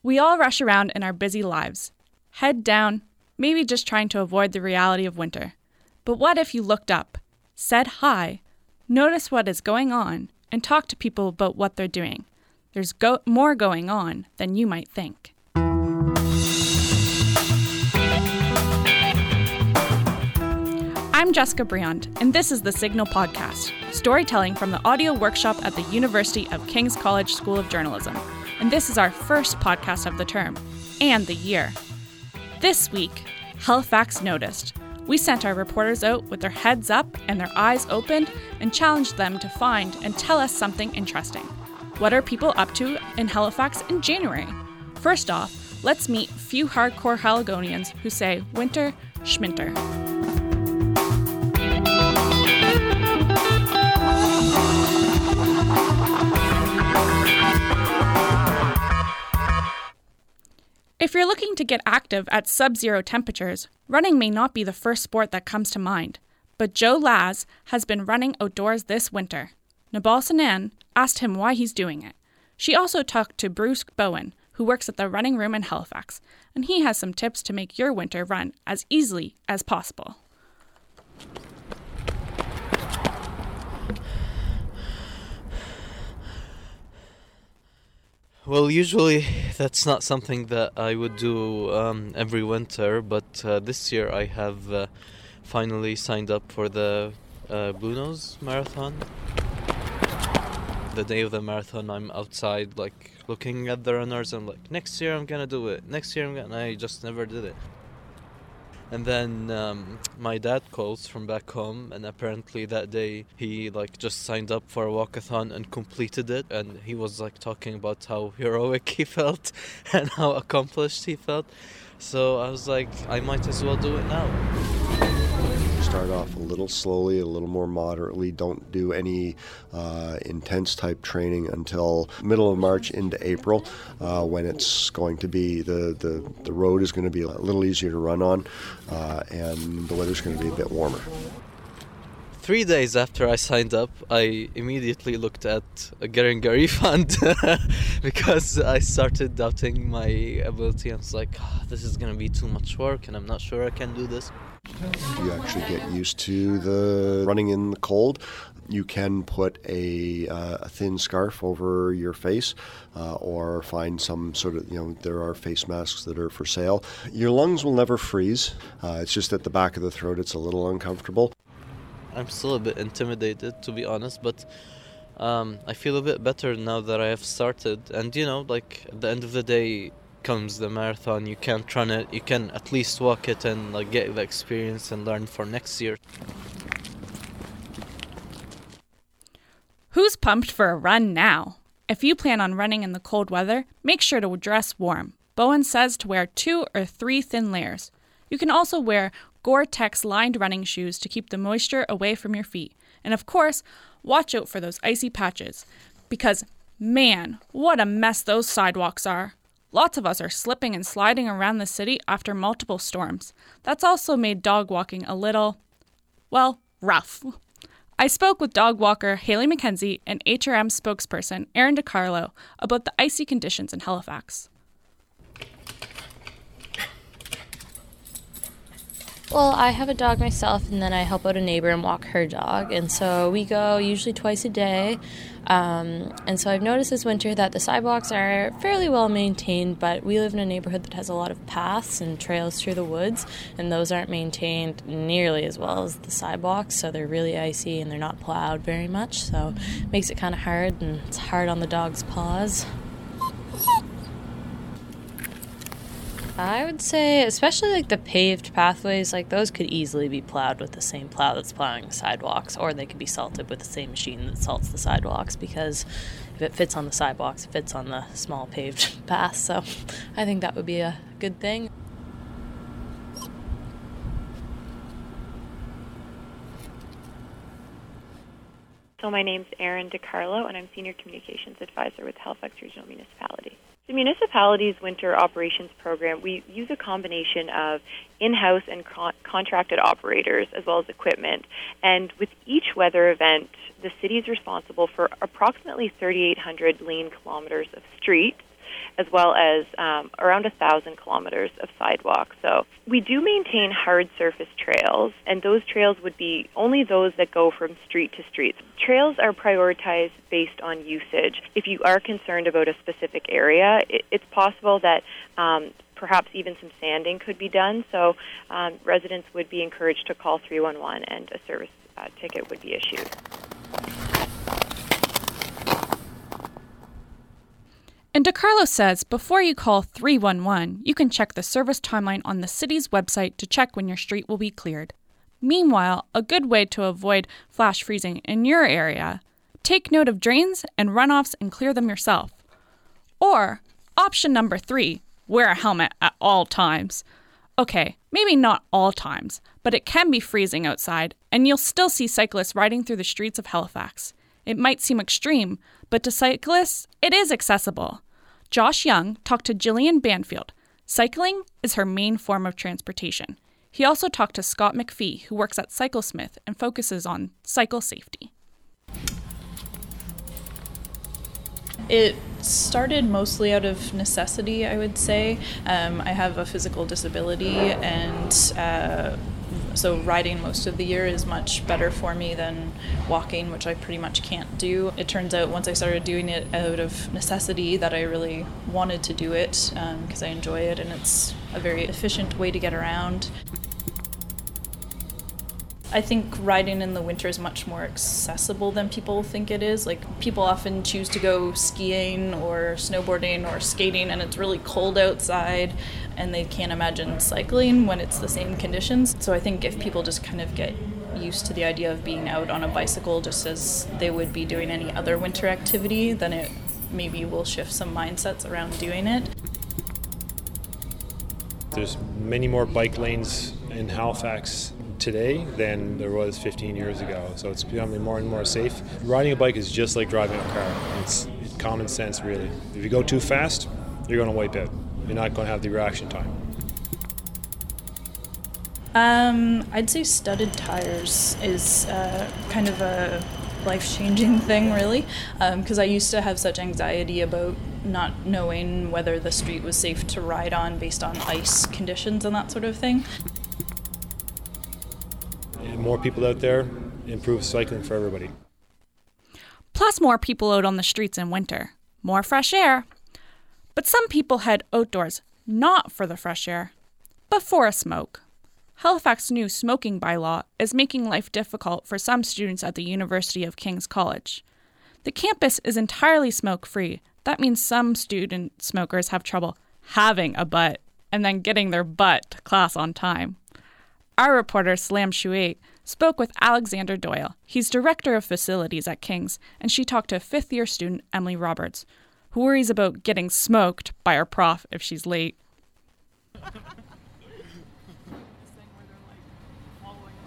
We all rush around in our busy lives, head down, maybe just trying to avoid the reality of winter. But what if you looked up, said hi, noticed what is going on, and talked to people about what they're doing? There's go- more going on than you might think. I'm Jessica Briand, and this is the Signal Podcast, storytelling from the audio workshop at the University of King's College School of Journalism. And this is our first podcast of the term and the year. This week, Halifax noticed. We sent our reporters out with their heads up and their eyes opened and challenged them to find and tell us something interesting. What are people up to in Halifax in January? First off, let's meet few hardcore Haligonians who say winter schminter. If you're looking to get active at sub zero temperatures, running may not be the first sport that comes to mind. But Joe Laz has been running outdoors this winter. Nabal Sanan asked him why he's doing it. She also talked to Bruce Bowen, who works at the running room in Halifax, and he has some tips to make your winter run as easily as possible. Well, usually that's not something that I would do um, every winter, but uh, this year I have uh, finally signed up for the uh, Blue Nose Marathon. The day of the marathon, I'm outside, like looking at the runners. and like, next year I'm gonna do it. Next year I'm gonna. I just never did it. And then um, my dad calls from back home, and apparently that day he like just signed up for a walkathon and completed it. And he was like talking about how heroic he felt and how accomplished he felt. So I was like, I might as well do it now start off a little slowly, a little more moderately. Don't do any uh, intense type training until middle of March into April, uh, when it's going to be the, the, the road is going to be a little easier to run on, uh, and the weather's going to be a bit warmer. Three days after I signed up, I immediately looked at getting a refund because I started doubting my ability. I was like, oh, this is going to be too much work, and I'm not sure I can do this. You actually get used to the running in the cold. You can put a, uh, a thin scarf over your face uh, or find some sort of, you know, there are face masks that are for sale. Your lungs will never freeze. Uh, it's just at the back of the throat, it's a little uncomfortable. I'm still a bit intimidated, to be honest, but um, I feel a bit better now that I have started. And, you know, like, at the end of the day, comes the marathon you can't run it you can at least walk it and like get the experience and learn for next year. Who's pumped for a run now? If you plan on running in the cold weather make sure to dress warm. Bowen says to wear two or three thin layers. You can also wear gore-tex lined running shoes to keep the moisture away from your feet. And of course watch out for those icy patches because man what a mess those sidewalks are Lots of us are slipping and sliding around the city after multiple storms. That's also made dog walking a little, well, rough. I spoke with dog walker Haley McKenzie and HRM spokesperson Erin DiCarlo about the icy conditions in Halifax. Well, I have a dog myself, and then I help out a neighbor and walk her dog. And so we go usually twice a day. Um, and so I've noticed this winter that the sidewalks are fairly well maintained, but we live in a neighborhood that has a lot of paths and trails through the woods, and those aren't maintained nearly as well as the sidewalks. So they're really icy and they're not plowed very much. So it makes it kind of hard, and it's hard on the dog's paws. I would say, especially like the paved pathways, like those could easily be plowed with the same plow that's plowing the sidewalks, or they could be salted with the same machine that salts the sidewalks because if it fits on the sidewalks, it fits on the small paved paths. So I think that would be a good thing. So my name's Erin DiCarlo, and I'm Senior Communications Advisor with Halifax Regional Municipality. The municipality's winter operations program, we use a combination of in house and con- contracted operators as well as equipment. And with each weather event, the city is responsible for approximately 3,800 lane kilometers of streets as well as um, around a thousand kilometers of sidewalk. So we do maintain hard surface trails, and those trails would be only those that go from street to street. Trails are prioritized based on usage. If you are concerned about a specific area, it, it's possible that um, perhaps even some sanding could be done. So um, residents would be encouraged to call 311 and a service uh, ticket would be issued. And DiCarlo says before you call 311, you can check the service timeline on the city's website to check when your street will be cleared. Meanwhile, a good way to avoid flash freezing in your area, take note of drains and runoffs and clear them yourself. Or, option number three, wear a helmet at all times. Okay, maybe not all times, but it can be freezing outside, and you'll still see cyclists riding through the streets of Halifax. It might seem extreme, but to cyclists, it is accessible. Josh Young talked to Jillian Banfield. Cycling is her main form of transportation. He also talked to Scott McPhee, who works at Cyclesmith and focuses on cycle safety. It started mostly out of necessity, I would say. Um, I have a physical disability, and uh, so riding most of the year is much better for me than walking, which I pretty much can't do. It turns out once I started doing it out of necessity that I really wanted to do it because um, I enjoy it and it's a very efficient way to get around. I think riding in the winter is much more accessible than people think it is. Like, people often choose to go skiing or snowboarding or skating, and it's really cold outside, and they can't imagine cycling when it's the same conditions. So, I think if people just kind of get used to the idea of being out on a bicycle just as they would be doing any other winter activity, then it maybe will shift some mindsets around doing it. There's many more bike lanes in Halifax today than there was 15 years ago. So it's becoming more and more safe. Riding a bike is just like driving a car. It's, common sense, really. If you go too fast, you're going to wipe out. You're not going to have the reaction time. Um, I'd say studded tires is uh, kind of a life changing thing, really, because um, I used to have such anxiety about not knowing whether the street was safe to ride on based on ice conditions and that sort of thing more people out there improves cycling for everybody. Plus, more people out on the streets in winter, more fresh air. But some people head outdoors not for the fresh air, but for a smoke. Halifax's new smoking bylaw is making life difficult for some students at the University of King's College. The campus is entirely smoke free. That means some student smokers have trouble having a butt and then getting their butt to class on time. Our reporter, Salam Shuait, spoke with Alexander Doyle. He's director of facilities at King's, and she talked to fifth year student Emily Roberts, who worries about getting smoked by her prof if she's late.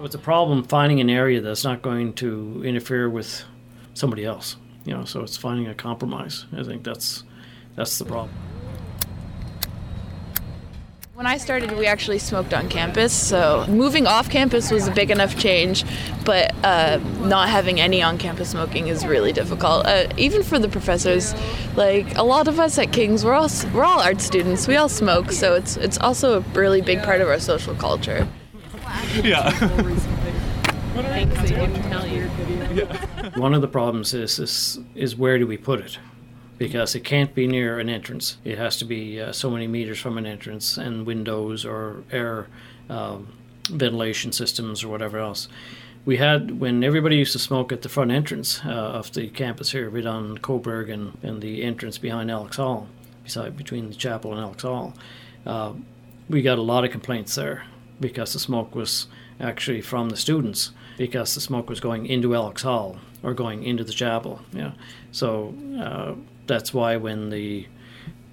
It's a problem finding an area that's not going to interfere with somebody else. You know, so it's finding a compromise. I think that's that's the problem. When I started, we actually smoked on campus, so moving off campus was a big enough change, but uh, not having any on campus smoking is really difficult. Uh, even for the professors, like a lot of us at King's, we're all we're all art students. We all smoke, so it's it's also a really big part of our social culture. Yeah. One of the problems is, is is where do we put it? Because it can't be near an entrance. It has to be uh, so many meters from an entrance and windows or air um, ventilation systems or whatever else. We had when everybody used to smoke at the front entrance uh, of the campus here, right on Coburg and, and the entrance behind Alex Hall, beside between the chapel and Alex Hall. Uh, we got a lot of complaints there because the smoke was actually from the students because the smoke was going into Alex Hall or going into the chapel. Yeah, so uh, that's why when the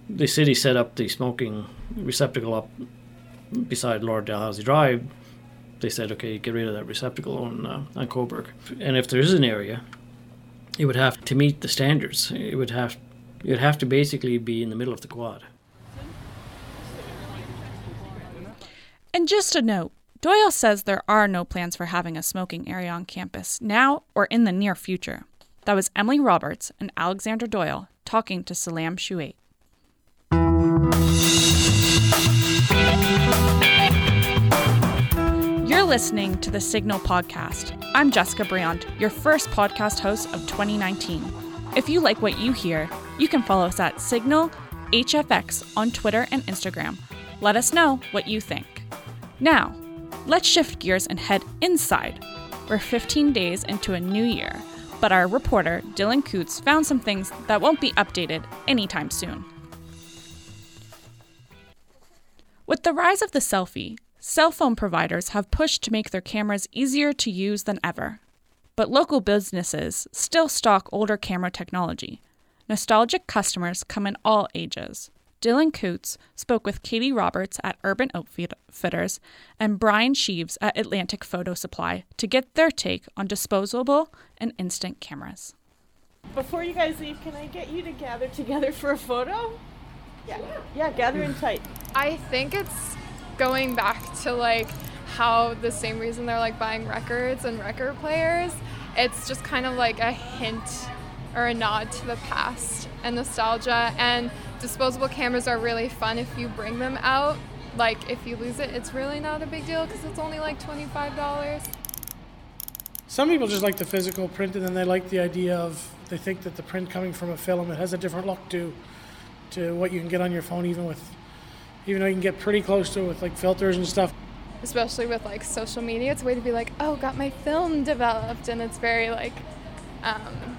the city set up the smoking receptacle up beside Lord Dalhousie Drive, they said, okay, get rid of that receptacle on uh, on Coburg. And if there is an area, it would have to meet the standards. It would have it would have to basically be in the middle of the quad. And just a note, Doyle says there are no plans for having a smoking area on campus now or in the near future. That was Emily Roberts and Alexander Doyle talking to Salam Shuait. You're listening to the Signal Podcast. I'm Jessica Briand, your first podcast host of 2019. If you like what you hear, you can follow us at Signal HFX on Twitter and Instagram. Let us know what you think. Now, let's shift gears and head inside. We're 15 days into a new year, but our reporter, Dylan Coots, found some things that won't be updated anytime soon. With the rise of the selfie, cell phone providers have pushed to make their cameras easier to use than ever. But local businesses still stock older camera technology. Nostalgic customers come in all ages. Dylan Coots spoke with Katie Roberts at Urban Outfitters and Brian Sheaves at Atlantic Photo Supply to get their take on disposable and instant cameras. Before you guys leave, can I get you to gather together for a photo? Yeah. Yeah, gather in tight. I think it's going back to like how the same reason they're like buying records and record players. It's just kind of like a hint or a nod to the past and nostalgia. And disposable cameras are really fun if you bring them out. Like if you lose it, it's really not a big deal because it's only like $25. Some people just like the physical print and then they like the idea of they think that the print coming from a film it has a different look to to what you can get on your phone even with even though you can get pretty close to it with like filters and stuff. Especially with like social media, it's a way to be like, oh, got my film developed, and it's very like um,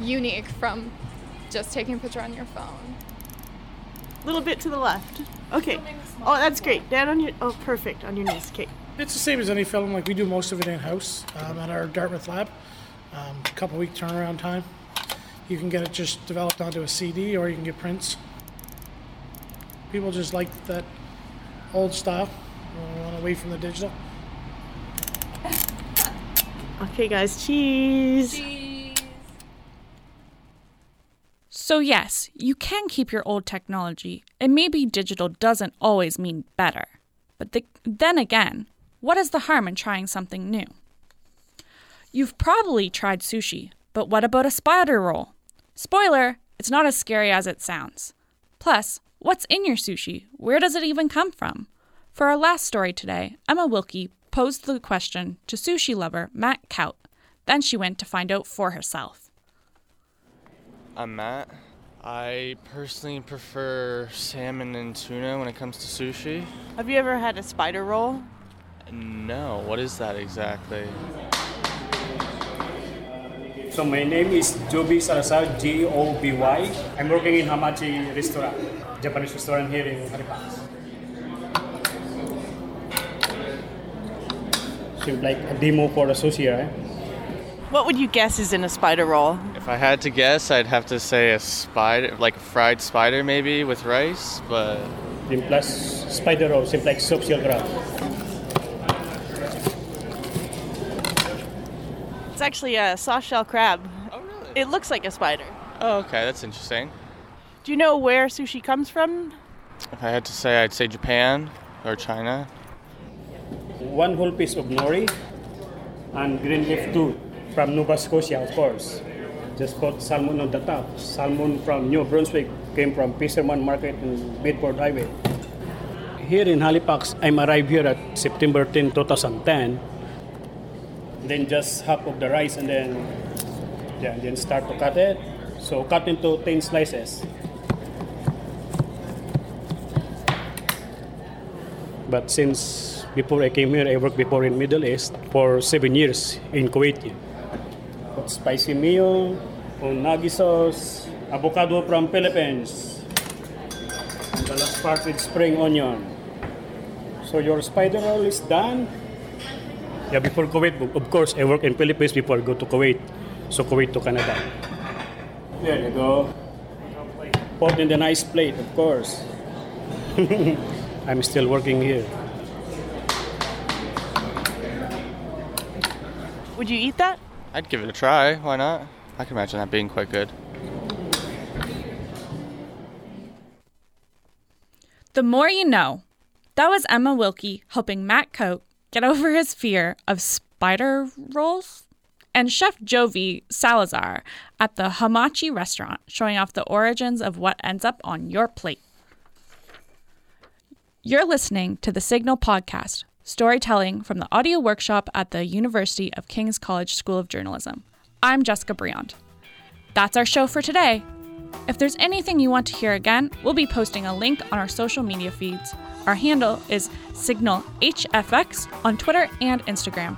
unique from just taking a picture on your phone. A little bit to the left. Okay. Oh, that's great. Down on your. Oh, perfect. On your knees. Okay. It's the same as any film. Like we do most of it in house um, at our Dartmouth lab. Um, a couple week turnaround time. You can get it just developed onto a CD, or you can get prints. People just like that old style. Want away from the digital. Okay, guys. Cheese. So, yes, you can keep your old technology, and maybe digital doesn't always mean better. But the, then again, what is the harm in trying something new? You've probably tried sushi, but what about a spider roll? Spoiler, it's not as scary as it sounds. Plus, what's in your sushi? Where does it even come from? For our last story today, Emma Wilkie posed the question to sushi lover Matt Kaut. Then she went to find out for herself. I'm Matt. I personally prefer salmon and tuna when it comes to sushi. Have you ever had a spider roll? No, what is that exactly? So my name is Joby Salazar, G-O-B-Y. I'm working in Hamachi restaurant, Japanese restaurant here in Halifax. So like a demo for the sushi, right? What would you guess is in a spider roll? If I had to guess, I'd have to say a spider, like a fried spider maybe with rice, but... Then plus spider roll, seems like soup crab. It's actually a soft shell crab. Oh, really? It looks like a spider. Oh, okay, that's interesting. Do you know where sushi comes from? If I had to say, I'd say Japan or China. One whole piece of nori and green leaf too from Nova Scotia, of course. Just put salmon on the top. Salmon from New Brunswick came from Fisherman Market in Bedford Highway. Here in Halifax, I'm arrived here at September 10, 2010. Then just half of the rice and then yeah, then start to cut it. So cut into thin slices. But since before I came here, I worked before in Middle East for seven years in Kuwait. Put spicy mayo, unagi sauce, avocado from Philippines. And the last part with spring onion. So your spider roll is done. Yeah, before Kuwait, of course, I work in Philippines before I go to Kuwait. So Kuwait to Canada. There you go. Put in the nice plate, of course. I'm still working here. Would you eat that? I'd give it a try. Why not? I can imagine that being quite good. The more you know. That was Emma Wilkie helping Matt Coat get over his fear of spider rolls. And Chef Jovi Salazar at the Hamachi restaurant showing off the origins of what ends up on your plate. You're listening to the Signal podcast. Storytelling from the audio workshop at the University of King's College School of Journalism. I'm Jessica Briand. That's our show for today. If there's anything you want to hear again, we'll be posting a link on our social media feeds. Our handle is SignalHFX on Twitter and Instagram.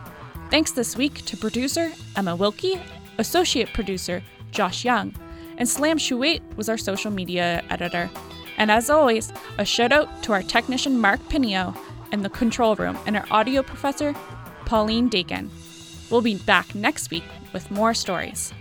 Thanks this week to producer Emma Wilkie, associate producer Josh Young, and Salam Shuait was our social media editor. And as always, a shout out to our technician Mark Pinio in the control room and our audio professor Pauline Dakin. We'll be back next week with more stories.